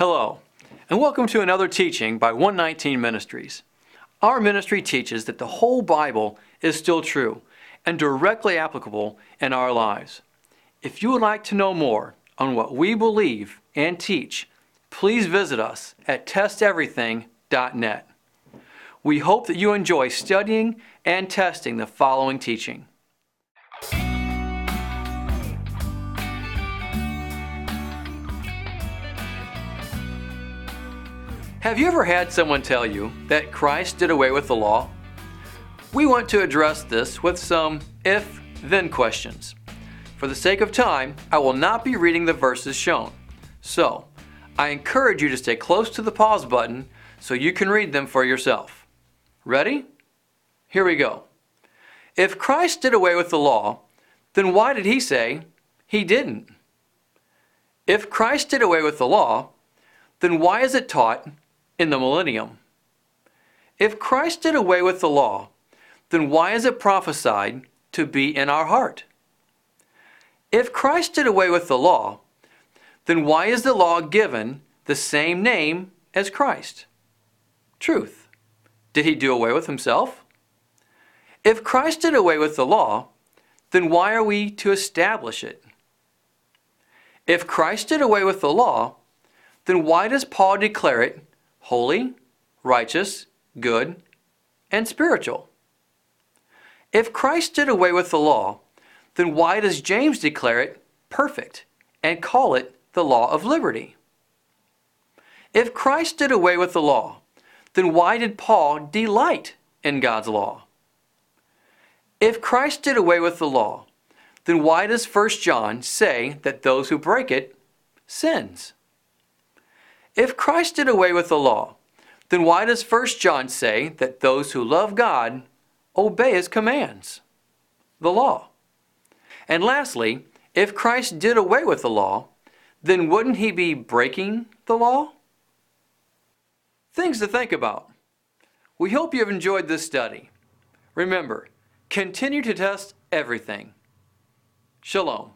Hello, and welcome to another teaching by 119 Ministries. Our ministry teaches that the whole Bible is still true and directly applicable in our lives. If you would like to know more on what we believe and teach, please visit us at testeverything.net. We hope that you enjoy studying and testing the following teaching. Have you ever had someone tell you that Christ did away with the law? We want to address this with some if then questions. For the sake of time, I will not be reading the verses shown. So, I encourage you to stay close to the pause button so you can read them for yourself. Ready? Here we go. If Christ did away with the law, then why did he say he didn't? If Christ did away with the law, then why is it taught in the millennium. If Christ did away with the law, then why is it prophesied to be in our heart? If Christ did away with the law, then why is the law given the same name as Christ? Truth. Did he do away with himself? If Christ did away with the law, then why are we to establish it? If Christ did away with the law, then why does Paul declare it holy, righteous, good, and spiritual. If Christ did away with the law, then why does James declare it perfect and call it the law of liberty? If Christ did away with the law, then why did Paul delight in God's law? If Christ did away with the law, then why does 1 John say that those who break it sins? If Christ did away with the law, then why does 1 John say that those who love God obey his commands? The law. And lastly, if Christ did away with the law, then wouldn't he be breaking the law? Things to think about. We hope you have enjoyed this study. Remember, continue to test everything. Shalom.